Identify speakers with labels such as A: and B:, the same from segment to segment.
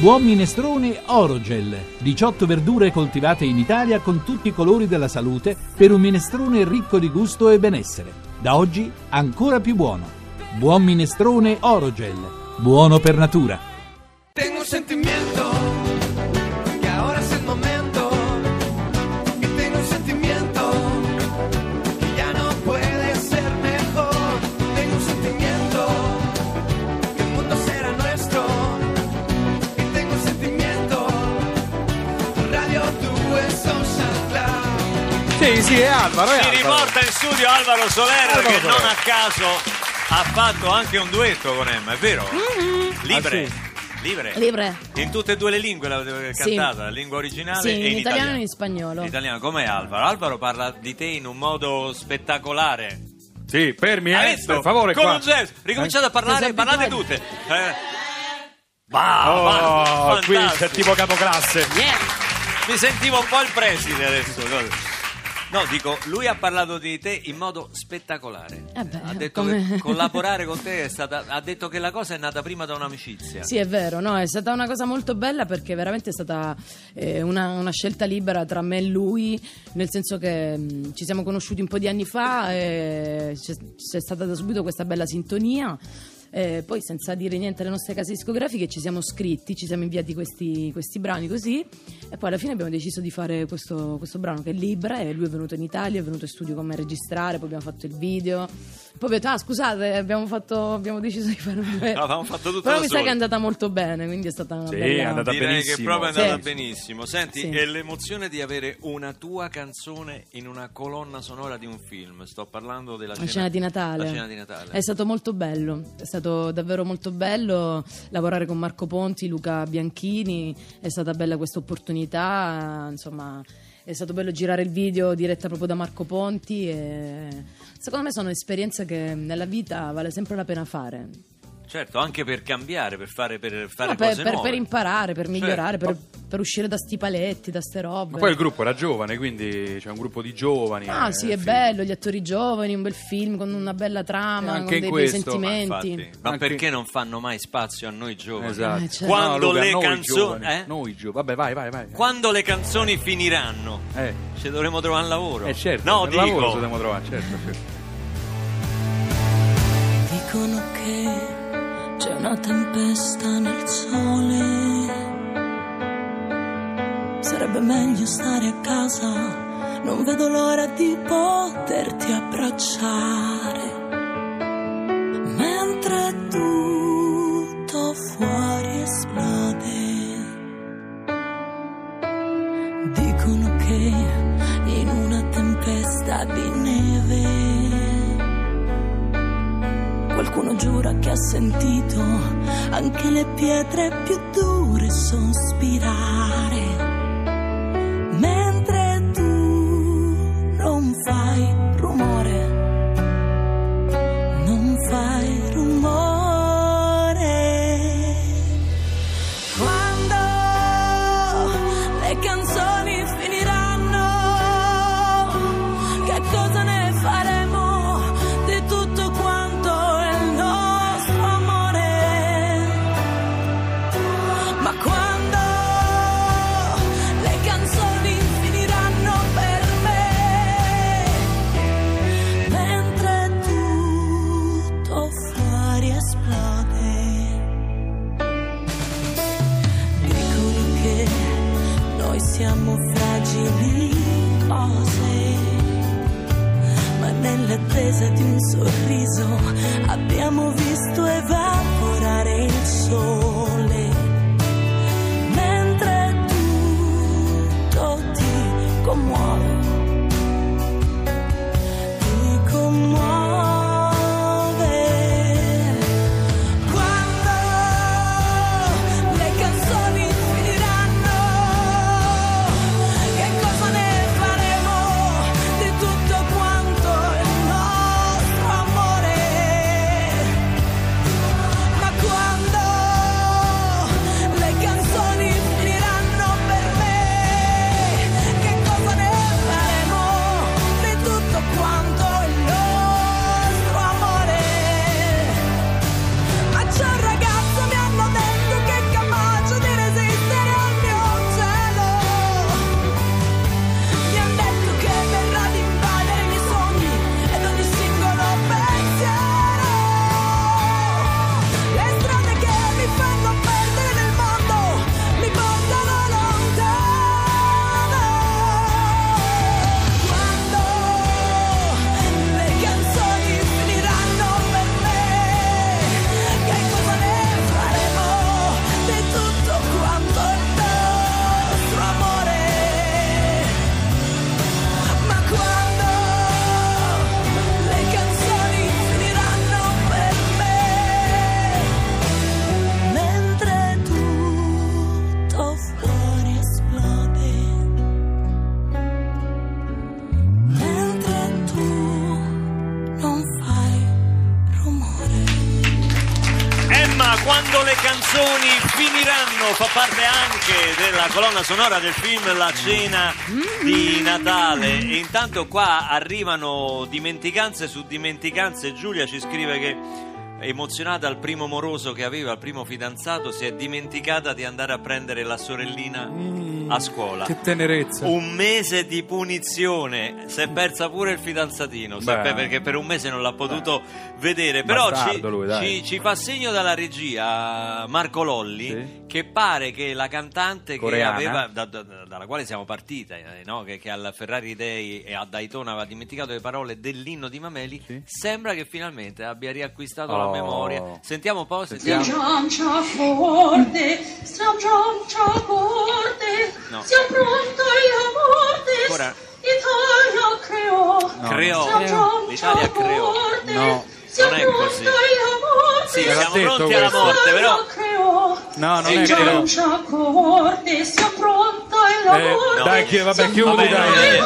A: Buon minestrone Orogel. 18 verdure coltivate in Italia con tutti i colori della salute per un minestrone ricco di gusto e benessere. Da oggi ancora più buono. Buon minestrone Orogel. Buono per natura.
B: Sì, è Alvaro, è
C: Si
B: Alvaro.
C: riporta in studio Alvaro Soler
B: Alvaro
C: che
B: Soler.
C: non a caso ha fatto anche un duetto con Emma, è vero? Libre.
B: Ah, sì.
C: Libre.
D: Libre.
C: In tutte e due le lingue l'avete
D: Sì.
C: cantata, la lingua originale
D: Sì,
C: e in,
D: in italiano e in spagnolo.
C: In italiano, com'è Alvaro? Alvaro parla di te in un modo spettacolare.
B: Sì, fermi,
C: Hai
B: eh, per favore,
C: Con
B: qua.
C: un gesto. Ricominciate a parlare,
D: Siete
C: parlate
D: abituati.
C: tutte. Eh. Va,
B: Oh, qui c'è tipo capoclasse.
D: Yeah.
C: Mi sentivo un po' il preside adesso. No, dico, lui ha parlato di te in modo spettacolare.
D: Eh beh,
C: ha detto
D: come-
C: che collaborare con te è stata. Ha detto che la cosa è nata prima da un'amicizia.
D: Sì, è vero, no, è stata una cosa molto bella perché veramente è stata eh, una, una scelta libera tra me e lui, nel senso che mh, ci siamo conosciuti un po' di anni fa e c'è, c'è stata da subito questa bella sintonia. Eh, poi senza dire niente alle nostre case discografiche ci siamo scritti, ci siamo inviati questi, questi brani così e poi alla fine abbiamo deciso di fare questo, questo brano che è Libra e lui è venuto in Italia, è venuto in studio con me a registrare, poi abbiamo fatto il video, poi ho detto ah scusate abbiamo, fatto, abbiamo deciso di fare un.
C: No, avevamo fatto tutto
D: Però mi sa che è andata molto bene, quindi è stata una
B: Sì,
D: bella...
B: è andata
C: Direi
B: benissimo.
C: che proprio è andata
D: Sì.
C: benissimo. Senti,
D: Sì.
C: è l'emozione di avere una tua canzone in una colonna sonora di un film. Sto parlando della
D: La cena di Natale.
C: La cena di Natale.
D: È stato molto bello, è stato davvero molto bello lavorare con Marco Ponti, Luca Bianchini, è stata bella questa opportunità, insomma è stato bello girare il video diretta proprio da Marco Ponti e secondo me sono esperienze che nella vita vale sempre la pena fare.
C: Certo, anche per cambiare, per fare, per fare
D: No, per,
C: cose
D: per-
C: nuove.
D: per imparare, per migliorare,
C: Certo.
D: per, per uscire da sti paletti, da ste robe.
B: Ma poi il gruppo era giovane, quindi c'è un gruppo di giovani.
D: Ah
B: eh,
D: sì, è
B: film.
D: bello, gli attori giovani, un bel film con una bella trama,
B: anche
D: con dei
B: questo,
D: bei
B: ma
D: sentimenti.
C: Infatti, ma
B: Anche-
C: perché non fanno mai spazio a noi giovani?
B: Esatto.
D: Eh, certo.
C: Quando
B: No, Luca,
C: le canzoni- eh?
B: Noi giovani. Vabbè, vai, vai, vai.
C: Quando le canzoni finiranno,
B: Eh,
C: ci dovremo trovare un lavoro.
B: eh, certo,
C: no, dico.
B: lavoro ci dobbiamo trovare, certo, certo.
E: Una tempesta nel sole. Sarebbe meglio stare a casa. Non vedo l'ora di poterti abbracciare. Mentre tutto fuori esplode. Dicono che in una tempesta di Qualcuno giura che ha sentito anche le pietre più dure sospirare. Noi siamo fragili cose, ma nell'attesa di un sorriso abbiamo visto evaporare il sole. Mentre tutto ti commuove,
C: fa parte anche della colonna sonora del film La cena di Natale. E intanto qua arrivano dimenticanze su dimenticanze. Giulia ci scrive che emozionata al primo moroso che aveva, al primo fidanzato, si è dimenticata di andare a prendere la sorellina a scuola.
B: Che tenerezza.
C: Un mese di punizione, si è persa pure il fidanzatino,
B: Beh.
C: per- perché per un mese non l'ha potuto vedere. Però ci,
B: lui,
C: ci- ci fa segno dalla regia Marco Lolli
B: Sì.
C: che pare che la cantante che aveva, da- da- dalla quale siamo partiti, eh, no? che, che al Ferrari Day e a Daytona aveva dimenticato le parole dell'inno di Mameli,
B: Sì.
C: sembra che finalmente abbia riacquistato
B: Oh.
C: la memoria. Sentiamo un po',
F: Si
C: sentiamo.
F: giancia forte, si giancia forte,
C: No.
F: sia pronto il morte,
C: Ancora.
F: Italia creò.
C: Creò.
F: Si giancia
C: L'Italia creò.
B: No,
C: non è
F: pronto
C: così. Sì, siamo pronti alla
B: questo.
C: morte, però
F: Italia creò.
B: No, non è
F: Si
B: vero.
F: giancia forte, sia pronto
B: Eh,
F: morte.
B: dai, chi- vabbè, chiudi,
C: Vabbè,
B: dai.
C: eh,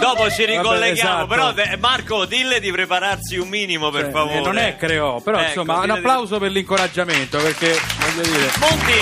C: dopo ci ricolleghiamo,
B: esatto.
C: però eh, Marco, dille di prepararsi un minimo per
B: Eh,
C: favore.
B: non è creò, però
C: Ecco,
B: insomma un
C: dille di-
B: applauso per l'incoraggiamento perché voglio dire
C: Molti,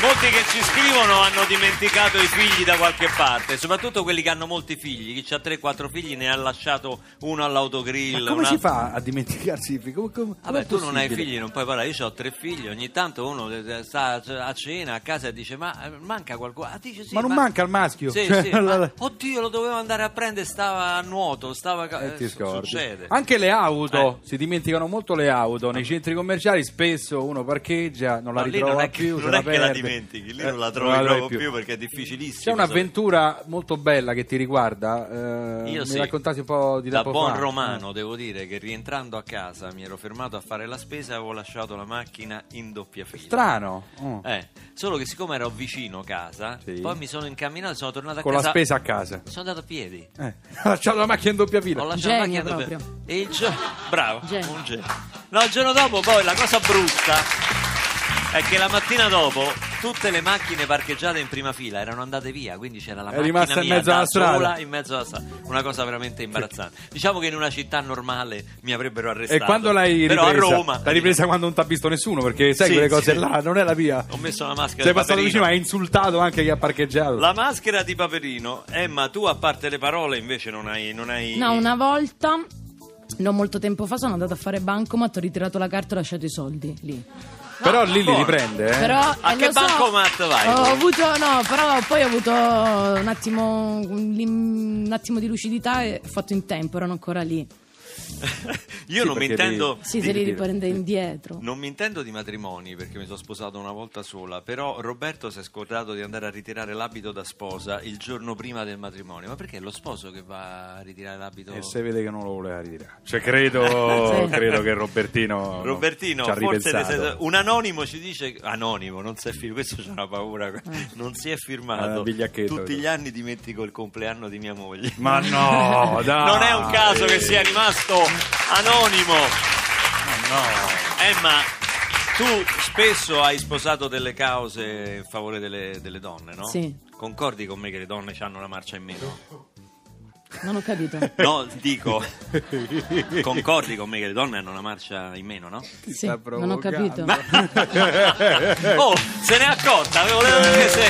C: molti che ci scrivono hanno dimenticato i figli da qualche parte, soprattutto quelli che hanno molti figli. Chi ha 3-4 figli ne ha lasciato uno all'autogrill.
B: ma come
C: un
B: si fa a dimenticarsi i figli? Come, come-
C: Vabbè, tu non hai figli, non puoi parlare. Io ho tre figli. Ogni tanto uno eh, sta a cena a casa e dice: Ma eh, manca qualcuno? Ah, dice, sì,
B: Ma non manca il maschio.
C: Sì,
B: Cioè,
C: sì,
B: la-
C: ma- oddio, lo dovevo andare a prendere. Stava a nuoto. Stava.
B: Eh,
C: eh,
B: ti scordi.
C: Succede.
B: Anche le auto,
C: Eh.
B: si dimenticano molto le auto. Nei centri commerciali spesso uno parcheggia, non la
C: No, lì
B: ritrova più, se
C: non
B: la
C: che la
B: perde.
C: Dimentichi, lì
B: Eh,
C: non la
B: non
C: trovi
B: trovi
C: proprio più. perché è difficilissimo.
B: C'è un'avventura molto bella che ti riguarda. eh,
C: Io
B: mi
C: sì.
B: raccontassi un po' di
C: da buon
B: fa.
C: romano devo dire che rientrando a casa mi ero fermato a fare la spesa e avevo lasciato la macchina in doppia fila.
B: Strano. Oh.
C: Eh, solo che siccome ero vicino casa,
B: Sì.
C: poi mi sono incamminato, sono tornato a
B: Con la
C: casa.
B: spesa a casa.
C: Sono andato a piedi.
B: Eh, ha lasciato la macchina in doppia fila.
C: Ho lasciato la
D: Genio
C: macchina dove-
D: proprio.
C: E il giorno. Bravo,
D: Genio.
C: un genio. No, il giorno dopo, poi la cosa brutta è che la mattina dopo tutte le macchine parcheggiate in prima fila erano andate via, quindi c'era la
B: È
C: macchina
B: rimasta in
C: mia
B: mezzo
C: da
B: alla strada.
C: sola in mezzo alla strada. Una cosa veramente imbarazzante. Diciamo che in una città normale mi avrebbero arrestato.
B: E quando l'hai
C: Però
B: ripresa?
C: a Roma
B: L'hai ripresa quando non ti ha visto nessuno, perché sai
C: Sì,
B: quelle cose
C: sì.
B: là, non è la via.
C: ho messo la maschera
B: Sei
C: di
B: passato
C: Paperino.
B: vicino, hai insultato anche chi ha parcheggiato.
C: La maschera di Paperino, Emma, tu a parte le parole invece non hai... Non hai...
D: No, una volta, non molto tempo fa, sono andata a fare bancomat, ho ritirato la carta e ho lasciato i soldi lì.
B: Però lì li riprende, eh.
D: Però,
C: A
D: eh,
C: che
D: lo so,
C: bancomat vai?
D: Ho avuto, no, però poi ho avuto un attimo, un, un attimo di lucidità e ho fatto in tempo, erano ancora lì.
C: Io
B: Sì,
C: non mi intendo...
D: Sì, se li riprende indietro.
C: Non mi intendo di matrimoni perché mi sono sposato una volta sola, però Roberto si è scordato di andare a ritirare l'abito da sposa il giorno prima del matrimonio. Ma perché è lo sposo che va a ritirare l'abito?
B: E se vede che non lo voleva ritirare. Cioè, credo,
D: Sì.
B: credo che Robertino.
C: Robertino,
B: ci ha
C: forse ne
B: ripensato.
C: sei- un anonimo ci dice anonimo, non si è firmato, questo c'è una paura, non si è firmato. Tutti gli anni dimentico il compleanno di mia moglie.
B: Ma no, dai.
C: Non è un caso che sia rimasto anonimo.
B: No.
C: Emma, tu spesso hai sposato delle cause in favore delle, delle donne, no?
D: Sì.
C: Concordi con me che le donne hanno una marcia in meno?
D: Non ho capito.
C: No, dico, concordi con me che le donne hanno una marcia in meno, no?
D: Sì, non ho capito.
B: provocando.
C: Oh, se n'è accorta, avevo dire se...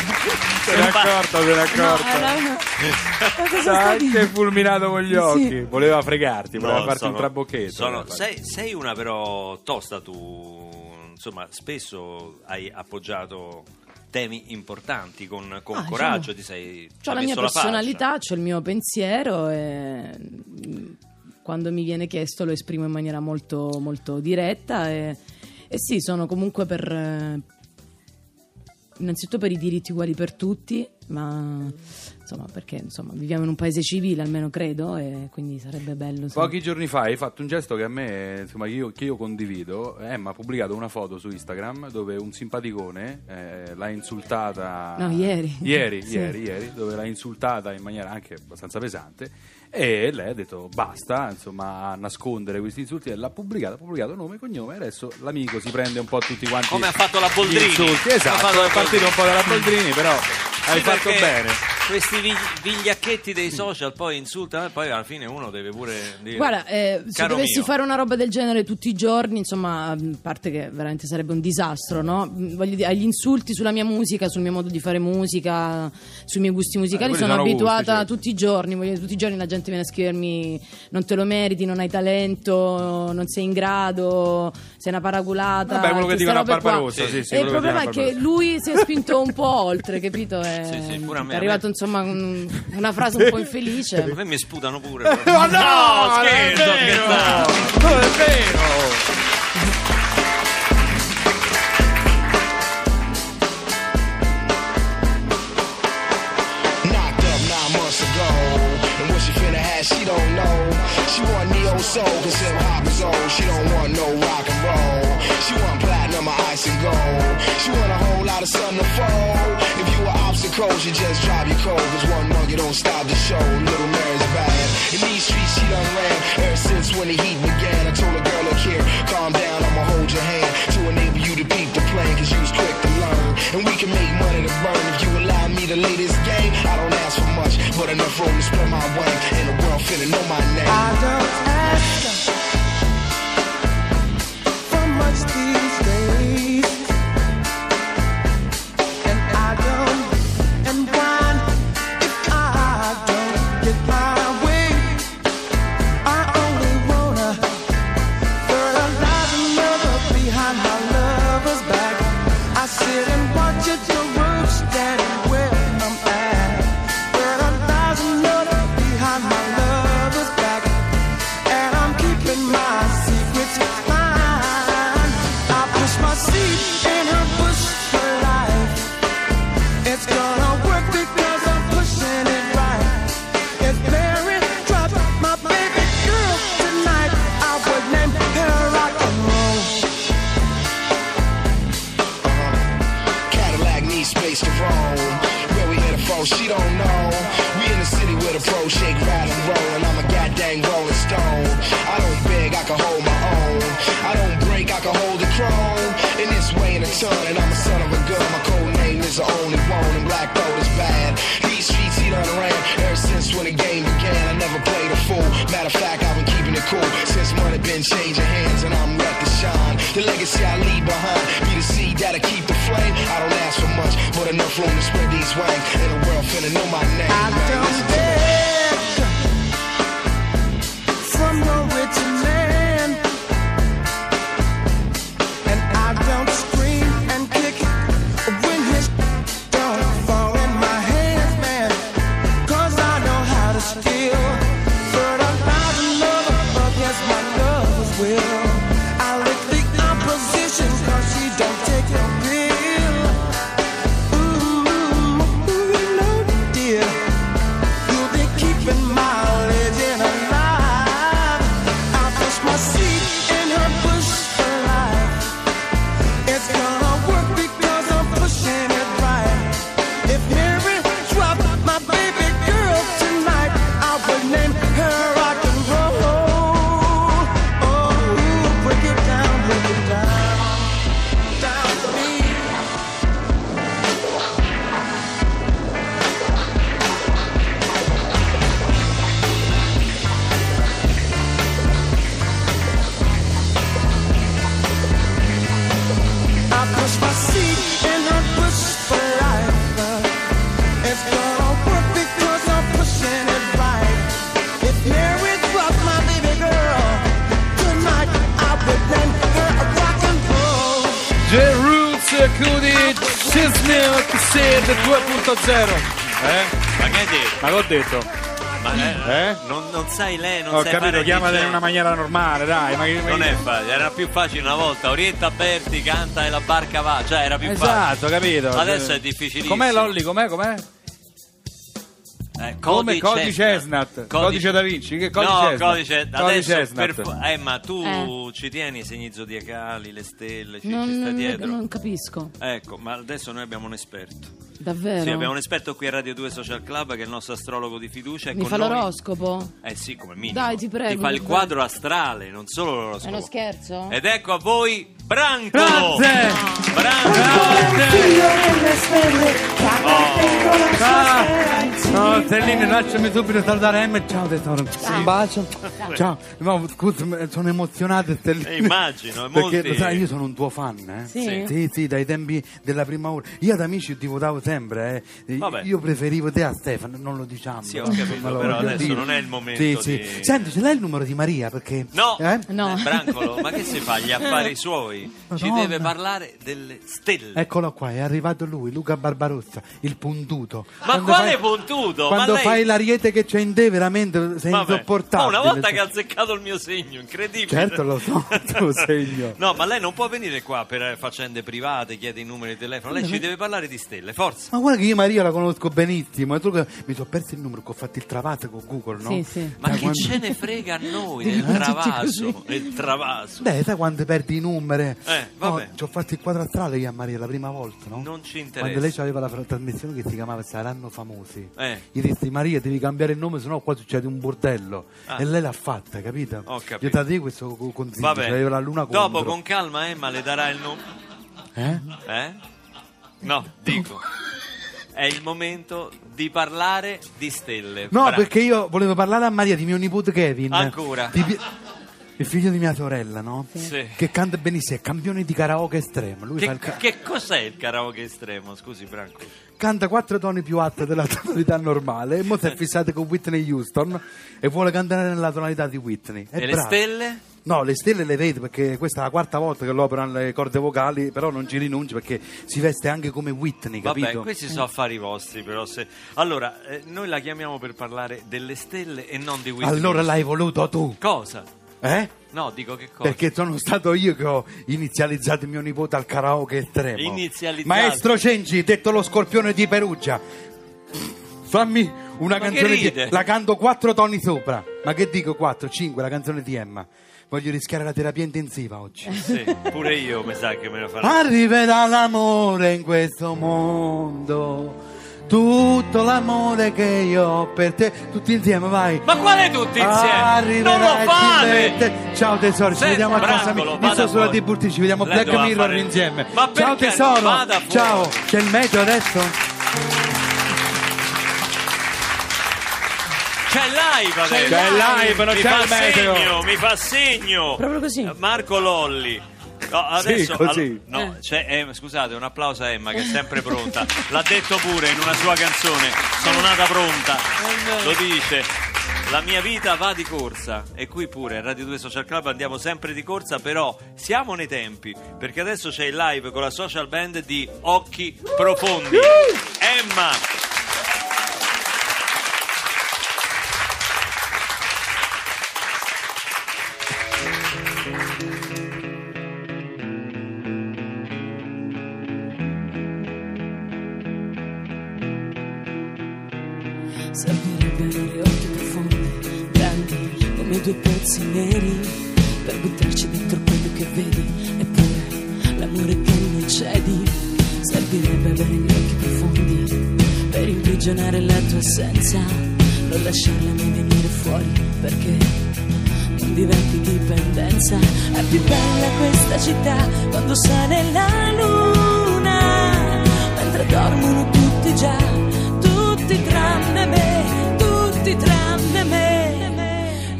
B: Se n'è accorta, se n'è
D: No,
B: accorta.
D: Ma cosa
B: Sta
D: sta
B: anche fulminato con gli occhi. Voleva fregarti, voleva
C: No,
B: farti
C: sono-
B: un trabocchetto.
C: sono- sei, sei una però tosta tu, insomma, spesso hai appoggiato temi importanti con, con
D: Ah,
C: coraggio, ti sei
D: Ho la mia
C: faccia.
D: personalità, ho il mio pensiero e mm, quando mi viene chiesto lo esprimo in maniera molto, molto diretta e, e sì, sono comunque per... eh, Innanzitutto per i diritti uguali per tutti, ma insomma perché insomma, viviamo in un paese civile almeno credo e quindi sarebbe bello. se-
B: Pochi giorni fa hai fatto un gesto che a me, insomma, che io, che io condivido. Emma ha pubblicato una foto su Instagram dove un simpaticone eh, l'ha insultata.
D: No, ieri.
B: Ieri,
D: Sì.
B: ieri, ieri, dove l'ha insultata in maniera anche abbastanza pesante. E lei ha detto basta, insomma, a nascondere questi insulti. E l'ha pubblicato, ha pubblicato nome e cognome. E adesso l'amico si prende un po' tutti quanti.
C: Come ha fatto la Boldrini.
B: insulti. Esatto, è partito un po' dalla Boldrini, però hai
C: Sì,
B: fatto bene.
C: Questi vi- vigliacchetti dei social poi insultano e poi alla fine uno deve pure dire
D: Guarda, eh, se
C: Caro
D: dovessi
C: mio.
D: fare una roba del genere tutti i giorni, insomma, a parte che veramente sarebbe un disastro, no? Mm, Voglio dire, agli insulti sulla mia musica, sul mio modo di fare musica, sui miei gusti musicali,
B: Eh, quelli
D: sono
B: sono gusti,
D: abituata
B: certo.
D: tutti i giorni. Voglio dire, tutti i giorni la gente viene a scrivermi: non te lo meriti, non hai talento, non sei in grado, sei una paraculata.
B: Vabbè, quello che
D: queste
B: dicono a
D: robe qua.
B: Barbarossa, sì, sì,
D: e il
B: quello che
D: problema è
B: dicono a
D: che lui si è spinto un po' oltre, capito? È,
C: Sì, sì, pure a me,
D: è
C: a
D: arrivato,
C: me.
D: Insomma, un- una frase un po' infelice.
C: a me mi sputano pure.
B: Ma no,
C: scherzo,
B: vero!
C: scherzavo.
B: Non è vero!
G: Obstacles, you just drive your cold. Cause one monkey don't stop the show. Little Mary's bad. In these streets, she done ran ever since when the heat began. I told a girl, look here, calm down, I'ma hold your hand to enable you to peep the plan. Cause you was quick to learn. And we can make money to burn if you allow me to lay this game. I don't ask for much, but enough room to spread my wing. And the world finna know she don't know. We in the city with a pro shake, and roll, and I'm a goddamn rolling stone. I don't beg, I can hold my own. I don't break, I can hold the a ton, and I'm a son of a gun. My code name is the only cool since money been changing hands, and I'm ready to shine. The legacy I leave behind be the seed that'll keep the flame. I don't ask for much, but enough room to spread these wings. And the world finna know my name.
H: I don't
C: detto?
B: Ma
C: eh,
B: Eh?
C: Non, non sai lei, non
B: Ho
C: sai
B: capito,
C: fare
B: chiamala in una maniera normale, dai ma che- ma
C: Non è facile, era più facile una volta. Orienta Berti, canta e la barca va. Cioè, era più
B: Esatto, capito
C: Adesso è difficilissimo.
B: Com'è Lolli, com'è, com'è?
C: facile. Eh,
B: Come Cody
C: Chestnut.
B: Chestnut Codice da Vinci, che Cody
C: no, codice
B: Chestnut.
C: per eh, ma tu
D: Eh.
C: ci tieni i segni zodiacali, le stelle, ci,
D: Non,
C: ci
D: non-
C: dietro.
D: non capisco,
C: Ecco, ma adesso noi abbiamo un esperto.
D: Davvero.
C: Sì, abbiamo un esperto qui a Radio 2 Social Club che è il nostro astrologo di fiducia. e
D: Mi
C: con
D: fa
C: noi-
D: l'oroscopo?
C: Eh sì, come minimo.
D: Dai, ti prego,
C: Ti fa il quadro astrale, non solo l'oroscopo.
D: È uno scherzo?
C: Ed ecco a voi Branco!
B: Grazie!
C: Branco!
B: Grazie!
C: Oh,
B: Ah, Stelline, lasciami subito salutare Emma. Ciao tesoro. Un bacio. Ciao. No, scusa, sono emozionato Stelline.
C: Eh, immagino, è
B: Perché
C: molti-
B: sai, io sono un tuo fan, eh?
D: Sì?
B: Sì, sì, dai tempi della prima ora. Io ad amici ti votavo sempre, eh.
C: Vabbè.
B: Io preferivo te a Stefano, non lo diciamo.
C: Sì, ho capito, però adesso
B: dire.
C: non è il momento
B: Sì,
C: di-
B: sì. Senti, ce l'hai il numero di Maria? Perché...
C: No,
B: Eh?
D: No.
C: Eh, Brancolo, ma che si fa? Gli affari suoi? Ci
B: Madonna.
C: deve parlare delle stelle.
B: Eccolo qua, è arrivato lui, Luca Barbarossa, il puntuto.
C: Ma
B: Quando
C: quale
B: fai-
C: puntuto?
B: Quando
C: ma lei...
B: fai l'ariete che c'è in te, veramente sei
C: Vabbè.
B: insopportabile.
C: Oh, una volta che ha azzeccato il mio segno, incredibile.
B: Certo, lo so, il tuo segno.
C: No, ma lei non può venire qua per eh, faccende private, chiede i numeri di telefono. Lei ci deve parlare di stelle, forza.
B: Ma guarda che io Maria la conosco benissimo, solo che mi sono perso il numero che ho fatto il travato con Google, no?
D: Sì, sì.
C: Ma
B: Sai
C: che
B: quando-
C: ce ne frega a noi del
B: farci
C: travaso? Del travaso.
B: Beh, sai quando perdi i numeri?
C: Eh, vabbè.
B: No, ci ho fatto il quadro astrale io a Maria la prima volta, no?
C: Non ci interessa.
B: Quando lei aveva la trasmissione che si chiamava Saranno famosi.
C: Eh.
B: Gli dissi Maria devi cambiare il nome, sennò qua succede un bordello.
C: Ah.
B: E lei l'ha fatta, capito?
C: Ho capito.
B: Io ti dico questo co- consiglio,
C: Vabbè.
B: c'aveva la luna
C: Dopo
B: contro.
C: con calma Emma le darà il nome.
B: Eh?
C: Eh? No, dico. È il momento di parlare di stelle.
B: No,
C: Bra-
B: perché io volevo parlare a Maria di mio nipote Kevin.
C: Ancora?
B: Di Il figlio di mia sorella, no?
C: Sì.
B: Che canta benissimo, è campione di karaoke estremo. Lui fa
C: Che,
B: il ca-
C: che cos'è il karaoke estremo? Scusi, Franco.
B: canta quattro toni più alte della tonalità normale e mo si è fissato con Whitney Houston e vuole cantare nella tonalità di Whitney. È
C: e le
B: bravo.
C: stelle?
B: No, le stelle le vedo perché questa è la quarta volta che lo operano le corde vocali, però non ci rinunci perché si veste anche come Whitney,
C: Vabbè,
B: capito?
C: questi sono affari vostri, però. Se... Allora, eh, noi la chiamiamo per parlare delle stelle e non di Whitney.
B: Allora l'hai voluto tu,
C: Cosa?
B: eh?
C: No, dico che cosa?
B: Perché sono stato io che ho inizializzato mio nipote al karaoke estremo.
C: Inizializzato?
B: Maestro Cenci, detto lo scorpione di Perugia. Fammi una
C: Ma
B: canzone di... La canto quattro toni sopra. Ma che dico quattro? Cinque, la canzone di Emma. Voglio rischiare la terapia intensiva oggi.
C: Sì, pure io mi sa che me la farò.
B: Arriverà l'amore in questo mondo. Tutto l'amore che io ho per te. Tutti insieme, vai.
C: Ma quale tutti insieme?
B: Arriverà
C: non lo fate!
B: Ciao tesoro, ci vediamo a casa mia.
C: vada
B: Visto sulla. Tiburti, ci vediamo Black Mirror insieme.
C: Ma
B: Ciao tesoro. Ciao. C'è il meteo adesso?
C: C'è live adesso.
B: C'è live, non
C: mi
B: c'è
C: fa
B: il meteo.
C: segno, mi fa segno.
D: Proprio così.
C: Eh, Marco Lolli. No, adesso,
B: così.
C: allo- no, c'è Emma, scusate, un applauso a Emma che è sempre pronta. L'ha detto pure in una sua canzone. Sono nata pronta. Lo dice. La mia vita va di corsa e qui pure a Radio 2 Social Club andiamo sempre di corsa, però siamo nei tempi perché adesso c'è il live con la social band di Occhi Profondi. Emma,
E: due pozzi neri, per buttarci dentro quello che vedi, eppure l'amore che non cedi. Servirebbe avere gli occhi profondi, per imprigionare la tua essenza, non lasciarla mai venire fuori, perché non diventi dipendenza. È più bella questa città quando sale la luna, mentre dormono tutti già, tutti tranne me, tutti tranne me.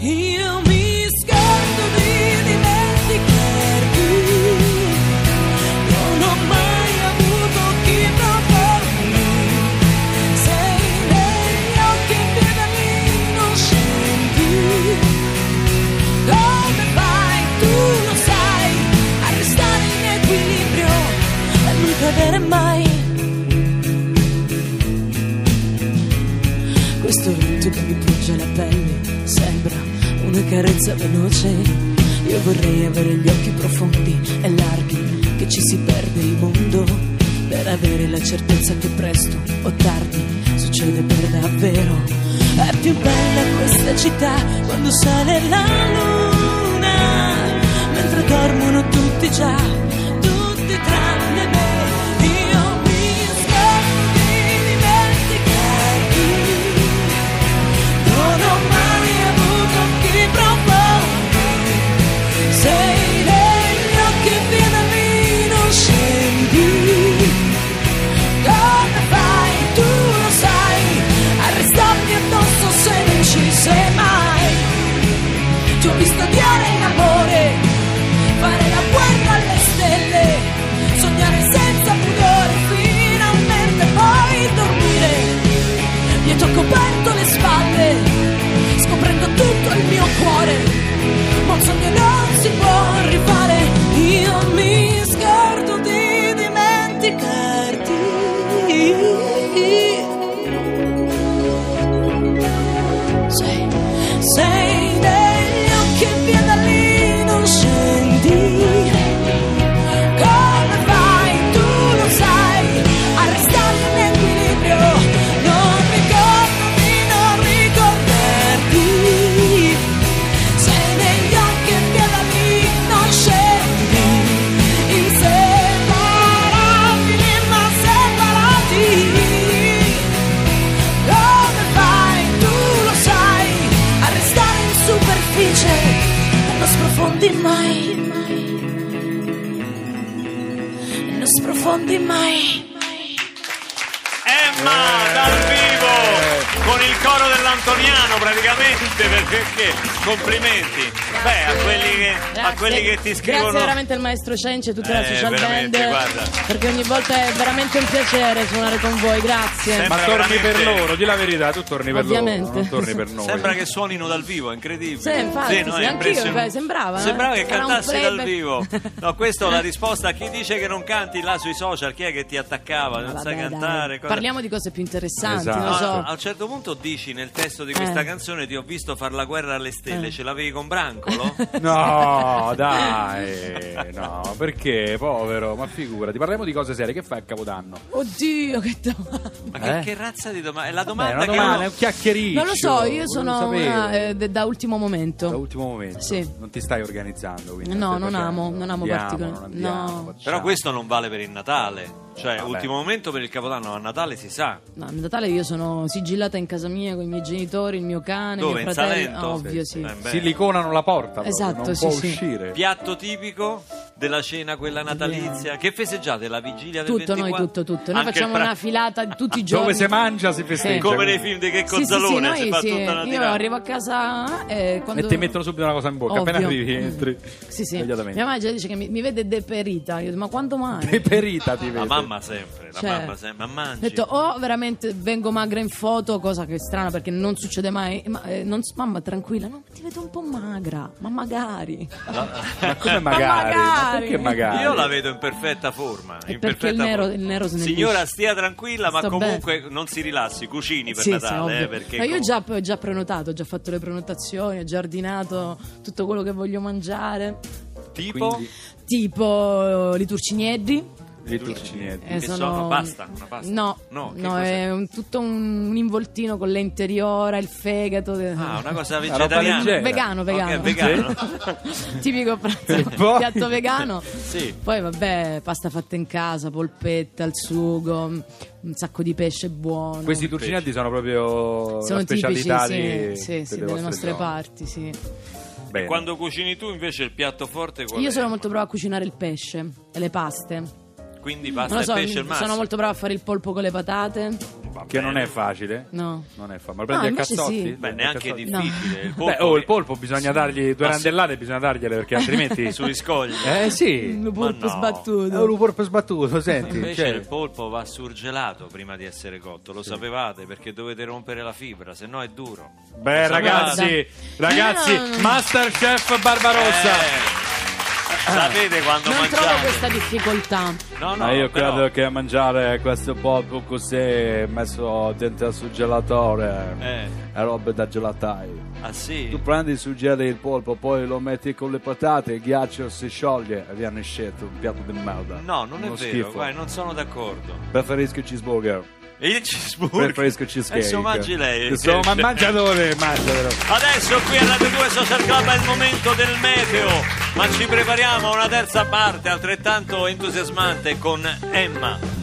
E: Io mi carezza veloce. Io vorrei avere gli occhi profondi e larghi, che ci si perde il mondo, per avere la certezza che presto o tardi succede per davvero. È più bella questa città quando sale la luna, mentre dormono tutti già, tutti tranne me.
C: Complimenti a quelli che, a
D: Grazie.
C: quelli che ti scrivono
D: Grazie veramente al maestro Cenci e tutta la
C: Eh,
D: social
C: veramente,
D: band.
C: guarda.
D: Perché ogni volta è veramente un piacere suonare con voi, grazie.
C: Sembra
B: Ma torni per
C: veramente-
B: loro, di la verità, tu torni per
D: Ovviamente.
B: loro, torni per noi.
C: Sembra che suonino dal vivo, è incredibile.
D: Sì, infatti,
C: no,
D: sì, anch'io, beh, sembrava, eh.
C: Sembrava che cantassi dal vivo. No, questa è la risposta a chi dice che non canti là sui social, chi è che ti attaccava, non
D: Vabbè,
C: sai cantare. cosa-
D: Parliamo di cose più interessanti,
B: Esatto.
C: No,
D: so.
C: A un certo punto dici nel testo di questa
D: Eh.
C: canzone ti ho visto far la guerra alle stelle,
D: Eh.
C: ce l'avevi con Brancolo?
B: No, dai, no, perché, povero, ma figurati, parliamo di cose serie, che fai a Capodanno?
D: Oddio, che domanda.
C: Ma che,
B: Eh?
C: che razza di domanda? È la
B: Beh,
C: domanda
B: una
C: che
B: domanda,
C: uno-
B: è un chiacchiericcio.
D: Non lo so, io
B: volevo
D: sono
B: sapere.
D: una, eh, de- da ultimo
B: Da
D: momento.
B: ultimo momento.
D: Sì.
B: Non ti stai organizzando, quindi
D: No,
B: stai
D: non
B: facendo.
D: amo, non amo
B: Andiamo,
D: particolare-
B: non andiamo,
D: no.
B: facciamo.
C: Però questo non vale per il Natale. Cioè,
B: Vabbè.
C: ultimo momento per il Capodanno, a Natale si sa.
D: No, a Natale io sono sigillata in casa mia con i miei genitori, il mio cane,
C: Dove?
D: mio
C: In
D: fratello.
C: Salento?
D: Ovvio, sì.
C: Eh, beh.
B: Siliconano la porta, proprio,
D: Esatto,
B: non
D: sì,
B: può
D: sì.
B: uscire.
C: Piatto tipico della cena, quella natalizia. Che festeggiate? La vigilia del
D: Tutto,
C: 24?
D: noi tutto, tutto. Noi
C: Anche
D: facciamo
C: pra-
D: una filata di tutti i giorni.
B: Dove si mangia si festeggia.
C: Come nei film di Checco
D: Sì, sì, sì,
C: Zalone,
D: noi
C: si fa
D: sì.
C: tutta una
D: Io
C: tirata.
D: arrivo a casa e quando...
B: E ti mettono subito una cosa in bocca, appena
D: Ovvio.
B: arrivi entri.
D: Sì, sì.
B: Immediatamente.
D: Mia mamma già dice che mi, mi vede deperita. Io dico, ma quanto mai?
B: Peperita ti
C: La
B: vede.
C: mamma sempre, la
D: Cioè,
C: mamma sempre, ma mangi.
D: Ho detto, o veramente vengo magra in foto, cosa che è strana perché non succede mai. Ma, eh, non- mamma, tranquilla, no, ti vedo un po' magra, ma magari.
B: Ma come magari? Ma
D: magari.
B: Perché magari?
C: Io la vedo in perfetta forma. In
D: perché
C: perfetta
D: il nero-
C: forma.
D: il nero
C: Signora, stia tranquilla, ma
D: Sto
C: comunque non si rilassi, cucini per
D: Sì, sì,
C: Natale.
D: ovvio.
C: eh, perché
D: Ma io
C: com-
D: già, ho già prenotato, ho già fatto le prenotazioni, ho già ordinato tutto quello che voglio mangiare.
C: Tipo?
B: Quindi-
D: Tipo eh, i turcineddi.
B: I turcinietti.
D: Eh,
C: Che sono pasta, una pasta?
D: No,
C: No,
D: no, è un- tutto un, un involtino con l'interiora, il fegato.
C: Ah, una cosa vegetariana.
D: Vegano, vegano.
C: Ok, vegano.
D: Tipico pranzo,
B: E
D: piatto vegano.
C: Sì.
D: Poi vabbè, pasta fatta in casa, polpetta, il sugo, un sacco di pesce buono.
B: Questi turcinietti sono proprio
D: sono
B: la
D: tipici,
B: specialità
D: sì,
B: di,
D: sì, sì,
B: delle
D: nostre
B: zone.
D: parti, sì.
B: Bene.
C: Quando cucini tu invece il piatto forte qual
D: Io
C: è?
D: sono molto brava a cucinare il pesce e le paste.
C: Quindi
D: Non
C: pasta
D: lo
C: e
D: so,
C: pesce al massimo.
D: sono molto brava a fare il polpo con le patate.
C: Va
B: Che non è facile.
D: No.
B: Non è facile. Ma lo prendi
D: Ah,
B: a cazzotti?
D: sì.
C: Beh, neanche
B: cazzotti?
C: difficile. Il
B: Beh,
C: polpo
B: oh, il polpo bisogna dargli due
C: Ma
B: randellate, bisogna dargliele perché altrimenti.
C: sui scogli.
B: Eh sì.
D: Il polpo
C: no.
B: È
D: sbattuto.
B: un polpo sbattuto, senti.
C: Invece
B: cioè,
C: il polpo va surgelato prima di essere cotto, lo sapevate perché dovete rompere la fibra, se no è duro.
B: Beh, ragazzi, ragazzi,
D: non-
B: Masterchef Barbarossa.
C: Eh, sapete quando
D: Non
C: mangiate?
D: trovo questa difficoltà.
C: No, no,
B: Ma io
C: però-
B: credo che mangiare questo polpo così messo dentro al surgelatore
C: Eh,
B: è roba da gelataio.
C: ah sì?
B: Tu prendi, surgeli il polpo, poi lo metti con le patate, il ghiaccio si scioglie e viene scelto un piatto di merda.
C: No, non è
B: Uno
C: vero,
B: schifo.
C: guarda, non sono d'accordo.
B: Preferisco il cheeseburger.
C: Il cheeseburger.
B: Preferisco il cheesecake.
C: Adesso mangi lei.
B: Insomma, ma mangiatore, mangiatelo.
C: Adesso qui a Radio 2 Social Club è il momento del meteo, ma ci prepariamo a una terza parte altrettanto entusiasmante con Emma.